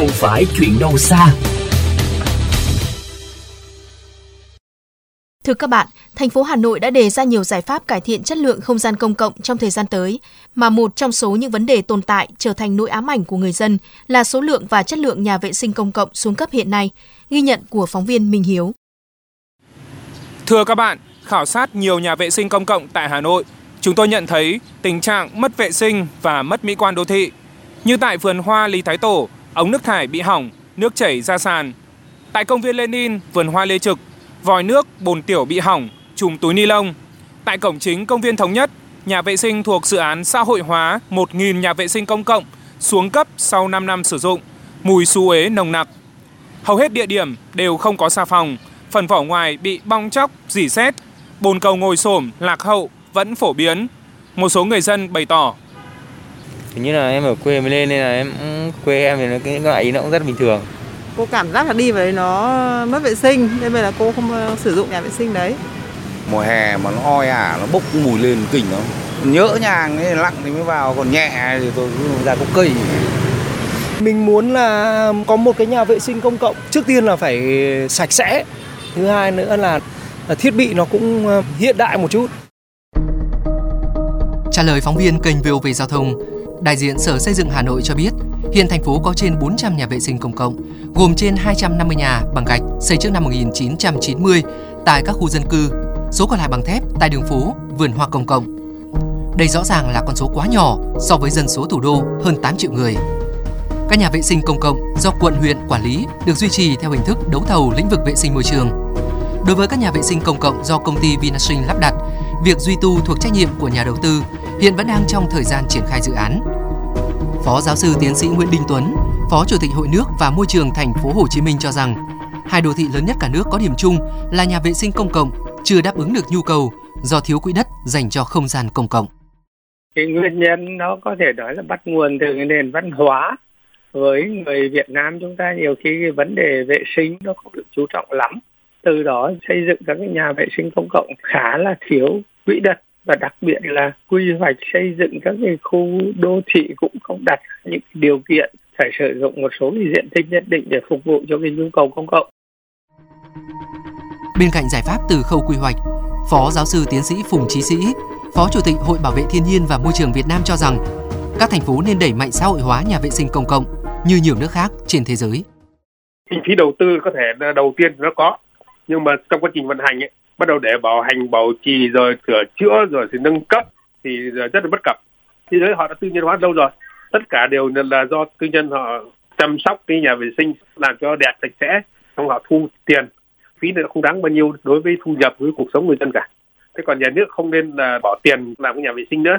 không phải chuyện đâu xa. Thưa các bạn, thành phố Hà Nội đã đề ra nhiều giải pháp cải thiện chất lượng không gian công cộng trong thời gian tới, mà một trong số những vấn đề tồn tại trở thành nỗi ám ảnh của người dân là số lượng và chất lượng nhà vệ sinh công cộng xuống cấp hiện nay, ghi nhận của phóng viên Minh Hiếu. Thưa các bạn, khảo sát nhiều nhà vệ sinh công cộng tại Hà Nội, chúng tôi nhận thấy tình trạng mất vệ sinh và mất mỹ quan đô thị. Như tại vườn hoa Lý Thái Tổ, ống nước thải bị hỏng, nước chảy ra sàn. Tại công viên Lenin, vườn hoa Lê Trực, vòi nước, bồn tiểu bị hỏng, trùm túi ni lông. Tại cổng chính công viên Thống Nhất, nhà vệ sinh thuộc dự án xã hội hóa 1.000 nhà vệ sinh công cộng xuống cấp sau 5 năm sử dụng, mùi xú ế nồng nặc. Hầu hết địa điểm đều không có xà phòng, phần vỏ ngoài bị bong chóc, dỉ xét, bồn cầu ngồi xổm, lạc hậu vẫn phổ biến. Một số người dân bày tỏ. Hình như là em ở quê mới lên nên là em quê em thì nó, cái loại ý nó cũng rất bình thường. Cô cảm giác là đi vào đấy nó mất vệ sinh nên bây là cô không ờ, sử dụng nhà vệ sinh đấy. Mùa hè mà nó oi ả nó bốc mùi lên kinh lắm. Nhỡ nhàng ấy lặng thì mới vào còn nhẹ thì tôi ra có cây. Mình muốn là có một cái nhà vệ sinh công cộng trước tiên là phải sạch sẽ. Thứ hai nữa là, là thiết bị nó cũng ờ, hiện đại một chút. Trả lời phóng viên kênh VOV Giao thông đại diện Sở Xây dựng Hà Nội cho biết Hiện thành phố có trên 400 nhà vệ sinh công cộng, gồm trên 250 nhà bằng gạch xây trước năm 1990 tại các khu dân cư, số còn lại bằng thép tại đường phố, vườn hoa công cộng. Đây rõ ràng là con số quá nhỏ so với dân số thủ đô hơn 8 triệu người. Các nhà vệ sinh công cộng do quận huyện quản lý được duy trì theo hình thức đấu thầu lĩnh vực vệ sinh môi trường. Đối với các nhà vệ sinh công cộng do công ty Vinashin lắp đặt, việc duy tu thuộc trách nhiệm của nhà đầu tư hiện vẫn đang trong thời gian triển khai dự án. Phó giáo sư tiến sĩ Nguyễn Đinh Tuấn, Phó Chủ tịch Hội nước và Môi trường thành phố Hồ Chí Minh cho rằng, hai đô thị lớn nhất cả nước có điểm chung là nhà vệ sinh công cộng chưa đáp ứng được nhu cầu do thiếu quỹ đất dành cho không gian công cộng. Cái nguyên nhân nó có thể nói là bắt nguồn từ cái nền văn hóa với người Việt Nam chúng ta nhiều khi cái vấn đề vệ sinh nó không được chú trọng lắm từ đó xây dựng các cái nhà vệ sinh công cộng khá là thiếu quỹ đất và đặc biệt là quy hoạch xây dựng các cái khu đô thị cũng không đặt những điều kiện phải sử dụng một số cái diện tích nhất định để phục vụ cho cái nhu cầu công cộng. Bên cạnh giải pháp từ khâu quy hoạch, Phó giáo sư tiến sĩ Phùng Chí Sĩ, Phó Chủ tịch Hội Bảo vệ Thiên nhiên và Môi trường Việt Nam cho rằng các thành phố nên đẩy mạnh xã hội hóa nhà vệ sinh công cộng như nhiều nước khác trên thế giới. Kinh phí đầu tư có thể đầu tiên nó có, nhưng mà trong quá trình vận hành ấy, bắt đầu để bảo hành, bảo trì, rồi sửa chữa, rồi thì nâng cấp thì rất là bất cập. Thế giới họ đã tư nhân hóa lâu rồi. Tất cả đều là do tư nhân họ chăm sóc cái nhà vệ sinh, làm cho đẹp, sạch sẽ, xong họ thu tiền. Phí này không đáng bao nhiêu đối với thu nhập, với cuộc sống người dân cả. Thế còn nhà nước không nên là bỏ tiền làm cái nhà vệ sinh nữa.